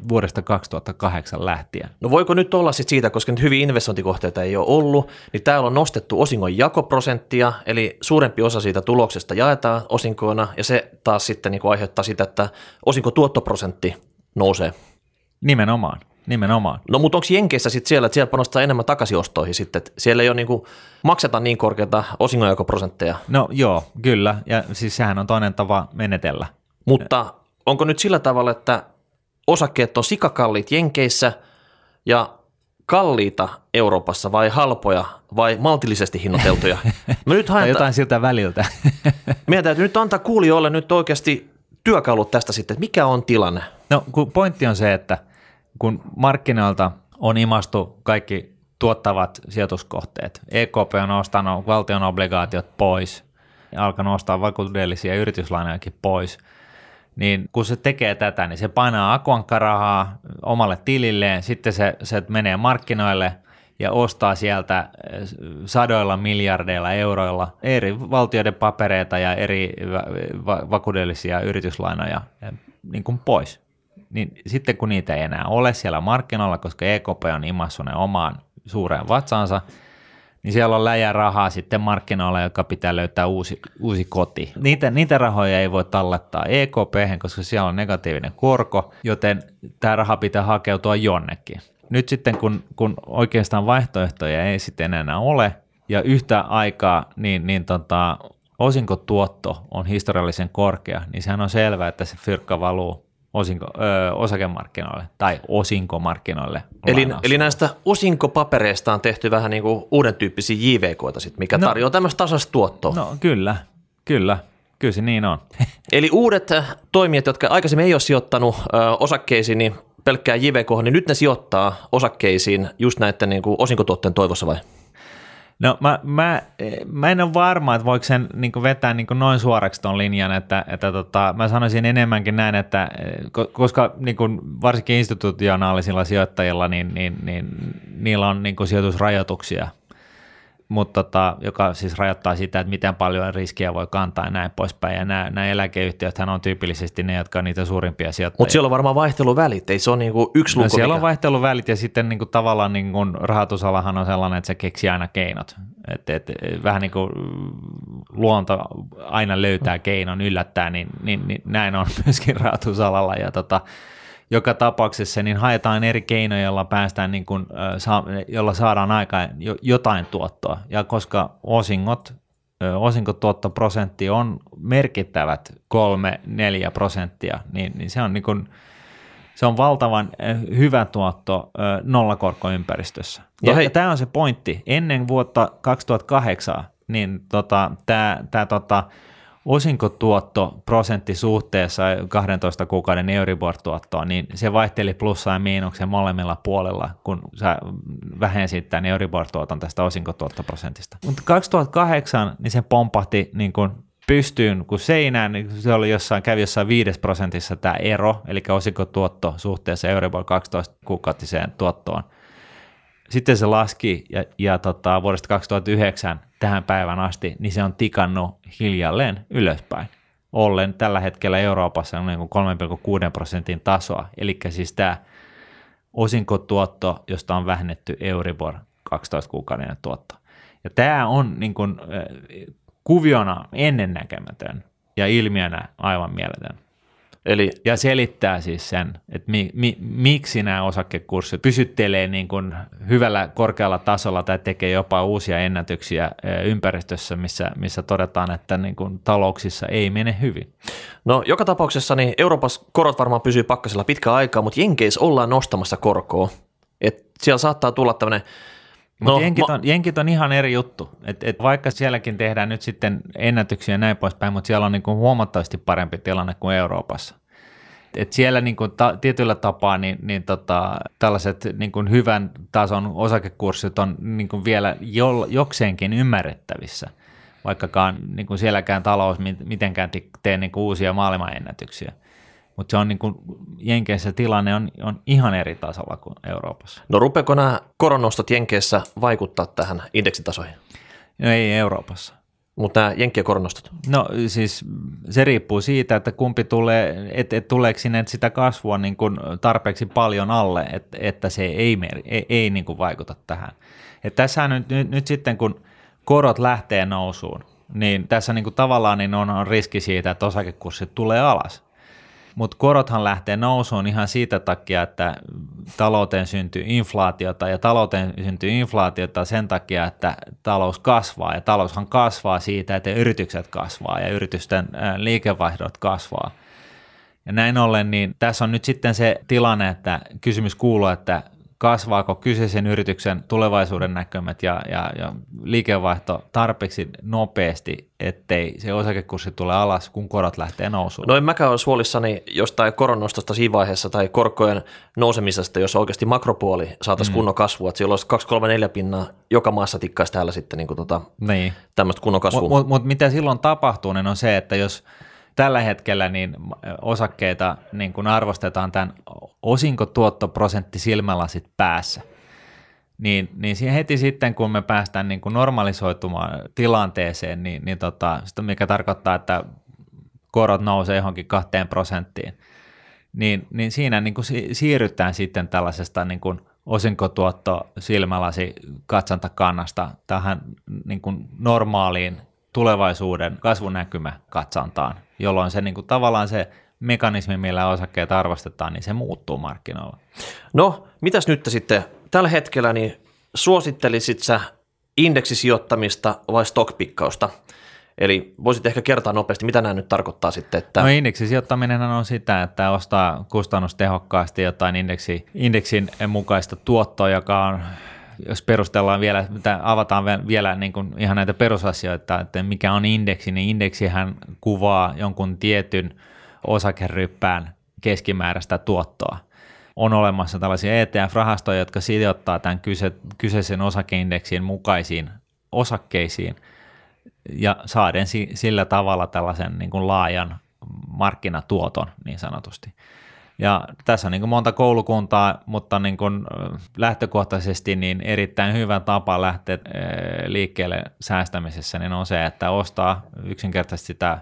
[SPEAKER 2] vuodesta 2008 lähtien.
[SPEAKER 1] No voiko nyt olla sit siitä, koska nyt hyviä investointikohteita ei ole ollut, niin täällä on nostettu osingon jakoprosenttia, eli suurempi osa siitä tuloksesta jaetaan osinkoina, ja se taas sitten niin aiheuttaa sitä, että osinkotuottoprosentti nousee.
[SPEAKER 2] Nimenomaan. Nimenomaan.
[SPEAKER 1] No mutta onko Jenkeissä sitten siellä, että siellä panostaa enemmän takaisinostoihin sitten, että siellä ei ole niin kuin, makseta niin korkeita osingonjakoprosentteja?
[SPEAKER 2] No joo, kyllä, ja siis sehän on toinen tapa menetellä.
[SPEAKER 1] Mutta onko nyt sillä tavalla, että osakkeet on sikakalliit Jenkeissä ja kalliita Euroopassa vai halpoja vai maltillisesti hinnoiteltuja?
[SPEAKER 2] Mä nyt haen jotain siltä väliltä.
[SPEAKER 1] Meidän täytyy nyt antaa kuulijoille nyt oikeasti työkalut tästä sitten, mikä on tilanne?
[SPEAKER 2] No kun pointti on se, että kun markkinoilta on imastu kaikki tuottavat sijoituskohteet, EKP on ostanut valtion obligaatiot pois alkanut ostaa vakuudellisia yrityslainojakin pois – niin kun se tekee tätä, niin se painaa akuankkarahaa omalle tililleen, sitten se, se menee markkinoille ja ostaa sieltä eh, sadoilla miljardeilla euroilla eri valtioiden papereita ja eri vakuudellisia yrityslainoja eh, niin kuin pois. Niin sitten kun niitä ei enää ole siellä markkinoilla, koska EKP on imassut ne omaan suureen vatsaansa – niin siellä on läjä rahaa sitten markkinoilla, joka pitää löytää uusi, uusi koti. Niitä, niitä rahoja ei voi tallettaa EKP, koska siellä on negatiivinen korko, joten tämä raha pitää hakeutua jonnekin. Nyt sitten kun, kun oikeastaan vaihtoehtoja ei sitten enää ole, ja yhtä aikaa niin, niin tota, osinkotuotto on historiallisen korkea, niin sehän on selvää, että se fyrkka valuu osinko, ö, osakemarkkinoille tai osinkomarkkinoille.
[SPEAKER 1] Eli, eli näistä osinkopapereista on tehty vähän niin kuin uuden tyyppisiä JVKita, sit, mikä no, tarjoaa tämmöistä tasasta tuottoa.
[SPEAKER 2] No kyllä, kyllä. Kyllä se niin on.
[SPEAKER 1] Eli uudet toimijat, jotka aikaisemmin ei ole sijoittanut ö, osakkeisiin, niin pelkkää JVK, niin nyt ne sijoittaa osakkeisiin just näiden niin kuin osinkotuotteen toivossa vai?
[SPEAKER 2] No mä, mä, mä en ole varma, että voiko sen niin vetää niin noin suoraksi tuon linjan, että, että tota, mä sanoisin enemmänkin näin, että koska niin kuin varsinkin institutionaalisilla sijoittajilla, niin, niin, niin niillä on niin sijoitusrajoituksia mutta tota, joka siis rajoittaa sitä, että miten paljon riskiä voi kantaa ja näin poispäin. Ja nämä, nämä eläkeyhtiöt on tyypillisesti ne, jotka on niitä suurimpia sijoittajia.
[SPEAKER 1] Mutta siellä on varmaan vaihteluvälit, ei se ole niinku yksi luku. No
[SPEAKER 2] siellä mikä... on vaihteluvälit ja sitten niinku tavallaan niinku rahoitusalahan on sellainen, että se keksii aina keinot. Et, et, vähän niin kuin luonto aina löytää keinon yllättää, niin, niin, niin näin on myöskin rahoitusalalla. Ja tota, joka tapauksessa niin haetaan eri keinoja, joilla päästään niin kuin, jolla saadaan aikaan jotain tuottoa. Ja koska osingot osinkotuottoprosentti on merkittävät 3-4 prosenttia, niin, niin se on niin kuin, se on valtavan hyvä tuotto nollakorkoympäristössä. Ja, ja tämä on se pointti. Ennen vuotta 2008 niin tota, tämä tota, osinkotuotto prosentti suhteessa 12 kuukauden Euribor-tuottoon, niin se vaihteli plussa ja miinuksen molemmilla puolella, kun sä vähensit tämän Euribor-tuoton tästä osinkotuottoprosentista. Mutta 2008 niin se pompahti niin kuin pystyyn kuin seinään, niin se oli jossain, kävi jossain 5 prosentissa tämä ero, eli osinkotuotto suhteessa Euribor 12 kuukautiseen tuottoon. Sitten se laski ja, ja tota, vuodesta 2009 tähän päivän asti, niin se on tikannut hiljalleen ylöspäin. Ollen tällä hetkellä Euroopassa on niin 3,6 prosentin tasoa, eli siis tämä osinkotuotto, josta on vähennetty Euribor 12 kuukauden tuotto. Ja tämä on niin kuin, kuviona ennennäkemätön ja ilmiönä aivan mieletön. Eli, ja selittää siis sen, että mi, mi, miksi nämä osakekurssit pysyttelee niin kuin hyvällä korkealla tasolla tai tekee jopa uusia ennätyksiä ympäristössä, missä, missä todetaan, että niin kuin talouksissa ei mene hyvin.
[SPEAKER 1] No joka tapauksessa niin Euroopassa korot varmaan pysyy pakkasella pitkä aikaa, mutta Jenkeissä ollaan nostamassa korkoa. Et siellä saattaa tulla tämmöinen
[SPEAKER 2] mutta no, jenkit, on, ma- jenkit on ihan eri juttu. Et, et vaikka sielläkin tehdään nyt sitten ennätyksiä ja näin poispäin, mutta siellä on niin kuin huomattavasti parempi tilanne kuin Euroopassa. Et siellä niin kuin ta, tietyllä tapaa niin, niin tota, tällaiset niin kuin hyvän tason osakekurssit on niin kuin vielä jo, jokseenkin ymmärrettävissä, vaikkakaan niin kuin sielläkään talous mitenkään tee niin kuin uusia maailmanennätyksiä mutta se on niin kuin, Jenkeissä tilanne on, on ihan eri tasolla kuin Euroopassa.
[SPEAKER 1] No rupeako nämä koronostot Jenkeissä vaikuttaa tähän indeksitasoihin?
[SPEAKER 2] No ei Euroopassa.
[SPEAKER 1] Mutta nämä Jenkkien koronostot?
[SPEAKER 2] No siis se riippuu siitä, että kumpi tulee, että et tuleeko sinne sitä kasvua niin kuin tarpeeksi paljon alle, että, että se ei, ei, ei niin kuin vaikuta tähän. Et tässä nyt, nyt, nyt sitten kun korot lähtee nousuun, niin tässä niin kuin tavallaan niin on, on riski siitä, että osakekurssit tulee alas mutta korothan lähtee nousuun ihan siitä takia, että talouteen syntyy inflaatiota ja talouteen syntyy inflaatiota sen takia, että talous kasvaa ja taloushan kasvaa siitä, että yritykset kasvaa ja yritysten liikevaihdot kasvaa. Ja näin ollen, niin tässä on nyt sitten se tilanne, että kysymys kuuluu, että kasvaako kyseisen yrityksen tulevaisuuden näkymät ja, ja, ja liikevaihto tarpeeksi nopeasti, ettei se osakekurssi tule alas, kun korot lähtee nousuun?
[SPEAKER 1] No en mäkään ole huolissani jostain koronnostosta siinä vaiheessa tai korkojen nousemisesta, jos oikeasti makropuoli saataisiin mm. kunnon kasvua, että siellä olisi 2, 3, 4 pinnaa joka maassa tikkaisi täällä sitten niin kuin tota, niin. tämmöistä kunnon kasvua.
[SPEAKER 2] Mutta mut, mut mitä silloin tapahtuu, niin on se, että jos – tällä hetkellä niin osakkeita niin kun arvostetaan tämän osinkotuottoprosentti silmälasit päässä, niin, niin siihen heti sitten, kun me päästään niin kuin normalisoitumaan tilanteeseen, niin, niin tota, sitä mikä tarkoittaa, että korot nousee johonkin kahteen prosenttiin, niin, niin siinä niin kuin siirrytään sitten tällaisesta niin kuin osinkotuotto silmälasi katsantakannasta tähän niin kuin normaaliin tulevaisuuden kasvunäkymä katsantaan, jolloin se niin kuin, tavallaan se mekanismi, millä osakkeet arvostetaan, niin se muuttuu markkinoilla.
[SPEAKER 1] No, mitäs nyt sitten tällä hetkellä, niin suosittelisit sä indeksisijoittamista vai stockpikkausta? Eli voisit ehkä kertoa nopeasti, mitä nämä nyt tarkoittaa sitten? Että...
[SPEAKER 2] No indeksisijoittaminen on sitä, että ostaa kustannustehokkaasti jotain indeksi, indeksin mukaista tuottoa, joka on jos perustellaan vielä, avataan vielä niin kuin ihan näitä perusasioita, että mikä on indeksi, niin indeksihän kuvaa jonkun tietyn osakeryppään keskimääräistä tuottoa. On olemassa tällaisia ETF-rahastoja, jotka sijoittaa tämän kyse, kyseisen osakeindeksin mukaisiin osakkeisiin ja saaden sillä tavalla tällaisen niin kuin laajan markkinatuoton niin sanotusti. Ja tässä on niin kuin monta koulukuntaa, mutta niin kuin lähtökohtaisesti niin erittäin hyvä tapa lähteä liikkeelle säästämisessä niin on se, että ostaa yksinkertaisesti sitä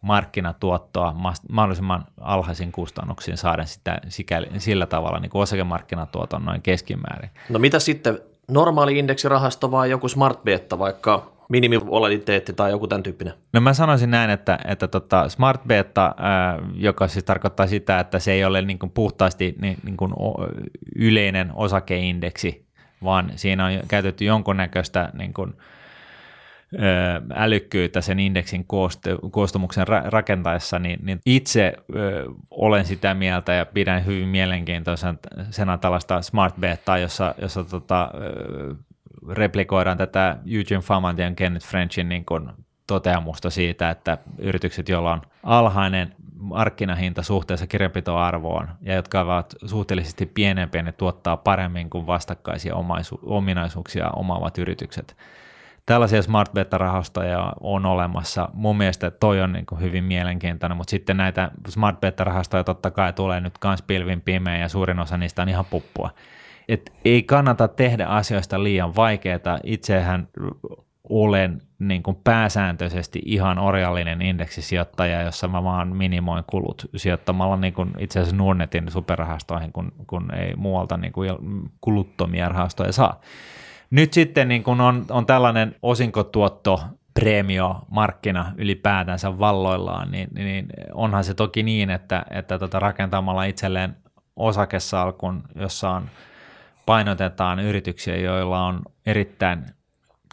[SPEAKER 2] markkinatuottoa mahdollisimman alhaisin kustannuksiin saada sitä sikäli, sillä tavalla niin kuin osakemarkkinatuoton noin keskimäärin.
[SPEAKER 1] No mitä sitten normaali indeksirahasto vai joku smart beta, vaikka minimivolatiliteetti tai joku tämän tyyppinen?
[SPEAKER 2] No mä sanoisin näin, että, että tota smart beta, ää, joka siis tarkoittaa sitä, että se ei ole niin kuin puhtaasti niin, niin kuin yleinen osakeindeksi, vaan siinä on käytetty jonkunnäköistä niin kuin, älykkyyttä sen indeksin koostumuksen rakentaessa, niin, niin itse ö, olen sitä mieltä ja pidän hyvin mielenkiintoisena tällaista smart betaa, jossa, jossa tota, replikoidaan tätä Eugene Famantin ja Kenneth Frenchin niin kuin toteamusta siitä, että yritykset, joilla on alhainen markkinahinta suhteessa kirjanpitoarvoon ja jotka ovat suhteellisesti pienempiä, ne tuottaa paremmin kuin vastakkaisia omaisu- ominaisuuksia omaavat yritykset. Tällaisia smart beta-rahastoja on olemassa. Mun mielestä toi on niin hyvin mielenkiintoinen, mutta sitten näitä smart beta-rahastoja totta kai tulee nyt kans pilvin pimeä ja suurin osa niistä on ihan puppua. Et ei kannata tehdä asioista liian vaikeita. Itsehän olen niin kuin pääsääntöisesti ihan orjallinen indeksisijoittaja, jossa mä vaan minimoin kulut sijoittamalla niin kuin itse asiassa Nordnetin superrahastoihin, kun, kun ei muualta niin kuin kuluttomia rahastoja saa. Nyt sitten niin kuin on, on tällainen osinkotuotto preemio-markkina ylipäätänsä valloillaan, niin, niin onhan se toki niin, että, että tota rakentamalla itselleen osakesalkun, jossa on, painotetaan yrityksiä, joilla on erittäin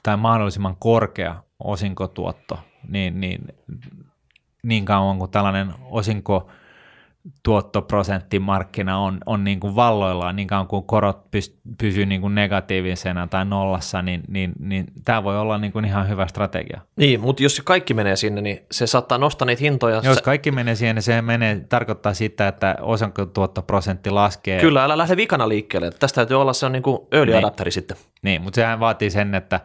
[SPEAKER 2] tai mahdollisimman korkea osinkotuotto, niin, niin, niin kauan kuin tällainen osinko tuottoprosenttimarkkina on, on niin kuin valloillaan, niin kauan kuin korot pysyy niin kuin negatiivisena tai nollassa, niin, niin, niin tämä voi olla niin kuin ihan hyvä strategia.
[SPEAKER 1] Niin, mutta jos kaikki menee sinne, niin se saattaa nostaa niitä hintoja.
[SPEAKER 2] Jos kaikki menee siihen, niin se menee, tarkoittaa sitä, että osinkotuottoprosentti laskee.
[SPEAKER 1] Kyllä, älä lähde vikana liikkeelle. Tästä täytyy olla se on niin kuin early niin. adapteri sitten.
[SPEAKER 2] Niin, mutta sehän vaatii sen, että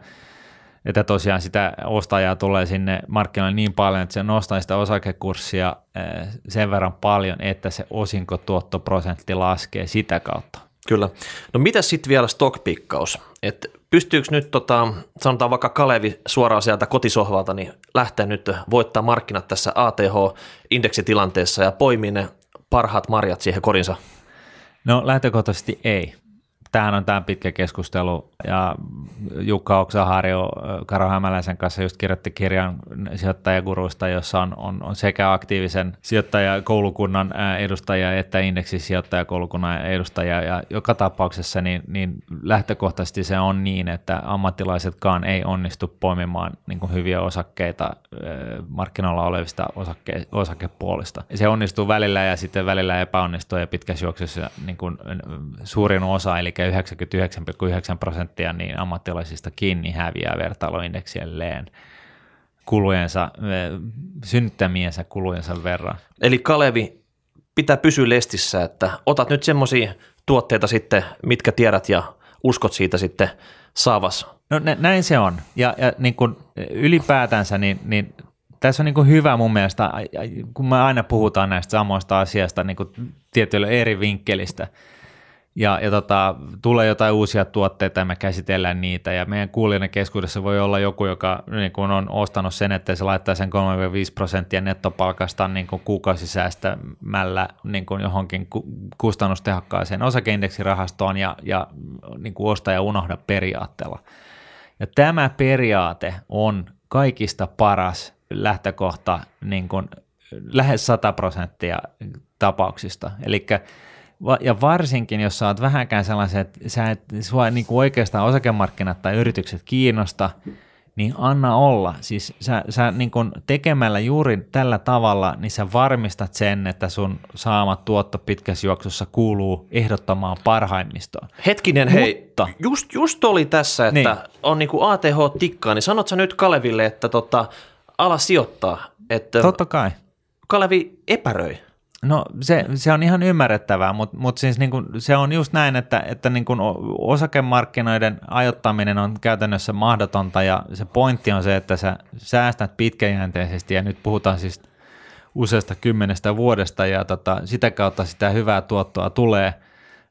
[SPEAKER 2] että tosiaan sitä ostajaa tulee sinne markkinoille niin paljon, että se nostaa sitä osakekurssia eh, sen verran paljon, että se osinkotuottoprosentti laskee sitä kautta.
[SPEAKER 1] Kyllä. No mitä sitten vielä stockpikkaus? Et pystyykö nyt, tota, sanotaan vaikka Kalevi suoraan sieltä kotisohvalta, niin lähteä nyt voittaa markkinat tässä ATH-indeksitilanteessa ja poimii ne parhaat marjat siihen korinsa?
[SPEAKER 2] No lähtökohtaisesti ei tämähän on tämä pitkä keskustelu ja Jukka Oksaharjo Karo Hämäläisen kanssa just kirjoitti kirjan sijoittajaguruista, jossa on, on, on sekä aktiivisen sijoittajakoulukunnan edustajia että indeksisijoittajakoulukunnan edustajia ja joka tapauksessa niin, niin lähtökohtaisesti se on niin, että ammattilaisetkaan ei onnistu poimimaan niin kuin hyviä osakkeita markkinoilla olevista osakke, osakepuolista. Se onnistuu välillä ja sitten välillä epäonnistuu ja pitkässä juoksussa niin kuin suurin osa, eli 99,9 prosenttia niin ammattilaisista kiinni häviää vertailuindeksielleen kulujensa, synnyttämiensä kulujensa verran.
[SPEAKER 1] Eli Kalevi pitää pysyä lestissä, että otat nyt semmoisia tuotteita sitten, mitkä tiedät ja uskot siitä sitten saavas.
[SPEAKER 2] No näin se on. Ja, ja niin kuin ylipäätänsä, niin, niin tässä on niin kuin hyvä mun mielestä, kun me aina puhutaan näistä samoista asiasta niin kuin tietyllä eri vinkkelistä – ja, ja tota, tulee jotain uusia tuotteita ja me käsitellään niitä ja meidän kuulijoiden keskuudessa voi olla joku, joka niin kun on ostanut sen, että se laittaa sen 3-5 prosenttia nettopalkasta niin kuin kuukausisäästämällä niin kuin johonkin kustannustehokkaaseen osakeindeksirahastoon ja, ja niin kuin osta ja unohda periaatteella. Ja tämä periaate on kaikista paras lähtökohta niin kuin lähes 100 prosenttia tapauksista. Eli ja varsinkin, jos sä oot vähänkään sellaisen, että sä et sua niin kuin oikeastaan osakemarkkinat tai yritykset kiinnosta, niin anna olla. Siis sä, sä niin kuin tekemällä juuri tällä tavalla, niin sä varmistat sen, että sun saamat tuotto pitkässä juoksussa kuuluu ehdottamaan parhaimmistoon.
[SPEAKER 1] Hetkinen, Mutta, hei, just, just oli tässä, että niin. on niin kuin ATH-tikkaa, niin sanot sä nyt Kaleville, että tota, ala sijoittaa? Että
[SPEAKER 2] Totta kai.
[SPEAKER 1] Kalevi epäröi.
[SPEAKER 2] No se, se on ihan ymmärrettävää, mutta, mutta siis niin kuin, se on just näin, että, että niin kuin osakemarkkinoiden ajottaminen on käytännössä mahdotonta ja se pointti on se, että sä säästät pitkäjänteisesti ja nyt puhutaan siis useasta kymmenestä vuodesta ja tota, sitä kautta sitä hyvää tuottoa tulee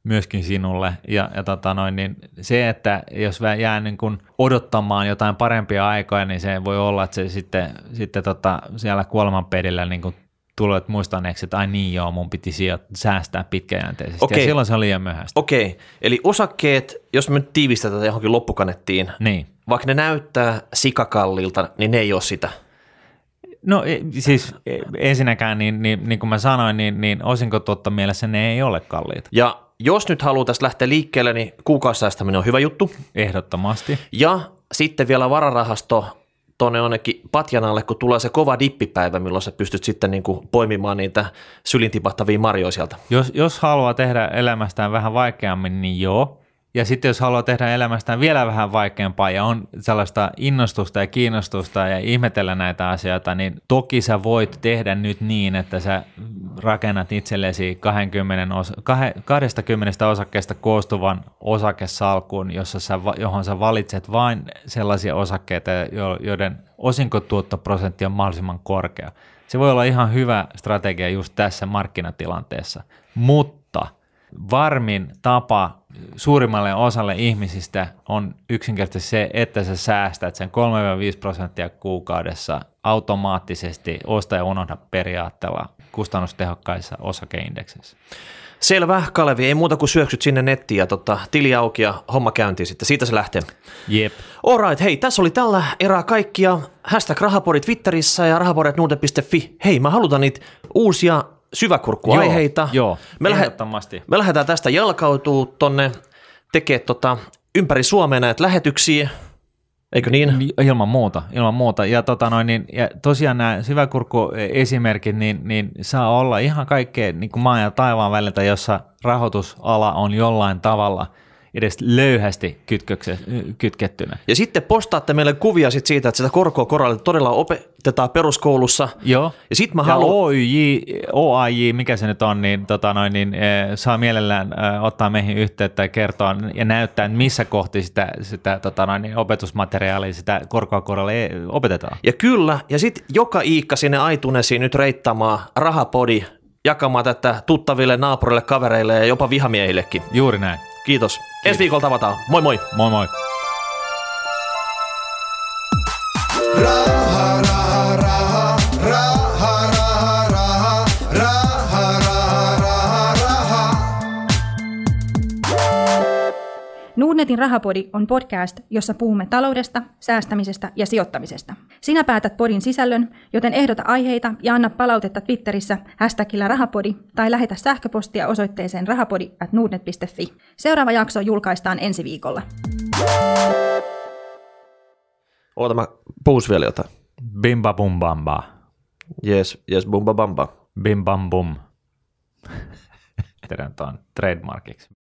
[SPEAKER 2] myöskin sinulle. Ja, ja tota noin, niin se, että jos jää niin kuin odottamaan jotain parempia aikoja, niin se voi olla, että se sitten, sitten tota, siellä kuolemanpedillä niin kuin tulet muistaneeksi, että ai niin joo, mun piti säästää pitkäjänteisesti. Okei. Ja silloin se on liian myöhäistä.
[SPEAKER 1] Okei, eli osakkeet, jos me nyt tiivistetään johonkin loppukanettiin,
[SPEAKER 2] niin.
[SPEAKER 1] vaikka ne näyttää sikakallilta, niin ne ei ole sitä.
[SPEAKER 2] No e, siis e, ensinnäkään, niin, niin, niin kuin mä sanoin, niin, niin osinkotuotto mielessä ne ei ole kalliita.
[SPEAKER 1] Ja jos nyt haluaa tästä lähteä liikkeelle, niin kuukausisäästäminen on hyvä juttu.
[SPEAKER 2] Ehdottomasti.
[SPEAKER 1] Ja sitten vielä vararahasto tuonne jonnekin patjanalle, kun tulee se kova dippipäivä, milloin sä pystyt sitten niin kuin poimimaan niitä sylintipahtavia marjoja sieltä.
[SPEAKER 2] Jos, jos haluaa tehdä elämästään vähän vaikeammin, niin joo. Ja sitten jos haluaa tehdä elämästään vielä vähän vaikeampaa ja on sellaista innostusta ja kiinnostusta ja ihmetellä näitä asioita, niin toki sä voit tehdä nyt niin, että sä rakennat itsellesi 20 osa, 20 osakkeesta koostuvan osakesalkun, jossa sä, johon sä valitset vain sellaisia osakkeita, joiden osinkotuottoprosentti on mahdollisimman korkea. Se voi olla ihan hyvä strategia just tässä markkinatilanteessa, mutta varmin tapa suurimmalle osalle ihmisistä on yksinkertaisesti se, että sä säästät sen 3-5 prosenttia kuukaudessa automaattisesti osta ja unohda periaatteella kustannustehokkaissa osakeindeksissä.
[SPEAKER 1] Selvä, Kalevi, ei muuta kuin syöksyt sinne nettiin ja tota, tili auki ja homma käyntiin sitten. Siitä se lähtee.
[SPEAKER 2] Jep.
[SPEAKER 1] Alright, hei, tässä oli tällä erää kaikkia. Hashtag rahapori Twitterissä ja rahapori.nuude.fi. Hei, mä halutan niitä uusia syväkurkkuaiheita.
[SPEAKER 2] Joo, joo
[SPEAKER 1] me,
[SPEAKER 2] lähe,
[SPEAKER 1] me lähdetään tästä jalkautuu tonne tekee tota, ympäri Suomea näitä lähetyksiä. Eikö niin?
[SPEAKER 2] Ilman muuta, ilman muuta. Ja, tota noin, niin, ja tosiaan nämä syväkurkkuesimerkit, niin, niin saa olla ihan kaikkea niin kuin maan ja taivaan väliltä, jossa rahoitusala on jollain tavalla – edes löyhästi kytkettynä.
[SPEAKER 1] Ja sitten postaatte meille kuvia sit siitä, että sitä korkoa koralle todella opetetaan peruskoulussa.
[SPEAKER 2] Joo.
[SPEAKER 1] Ja sitten mä haluan...
[SPEAKER 2] OIJ, OAJ, mikä se nyt on, niin, tota noin, niin e, saa mielellään e, ottaa meihin yhteyttä ja kertoa ja näyttää, missä kohti sitä, sitä tota noin, niin opetusmateriaalia, sitä korkoa koralle opetetaan.
[SPEAKER 1] Ja kyllä, ja sitten joka iikka sinne aitunesiin nyt reittamaan rahapodi, jakamaan tätä tuttaville, naapurille, kavereille ja jopa vihamiehillekin.
[SPEAKER 2] Juuri näin.
[SPEAKER 1] Kiitos. Kiitos. Ensi viikolla tavataan. Moi moi.
[SPEAKER 2] Moi moi. Raha,
[SPEAKER 3] Nordnetin rahapodi on podcast, jossa puhumme taloudesta, säästämisestä ja sijoittamisesta. Sinä päätät podin sisällön, joten ehdota aiheita ja anna palautetta Twitterissä hashtagillä rahapodi tai lähetä sähköpostia osoitteeseen rahapodi at Seuraava jakso julkaistaan ensi viikolla.
[SPEAKER 1] Oota, mä puhus vielä jotain.
[SPEAKER 2] Bimba bum bamba.
[SPEAKER 1] Yes, yes, bumba bamba.
[SPEAKER 2] Bim bam bum. Tiedän tuon trademarkiksi.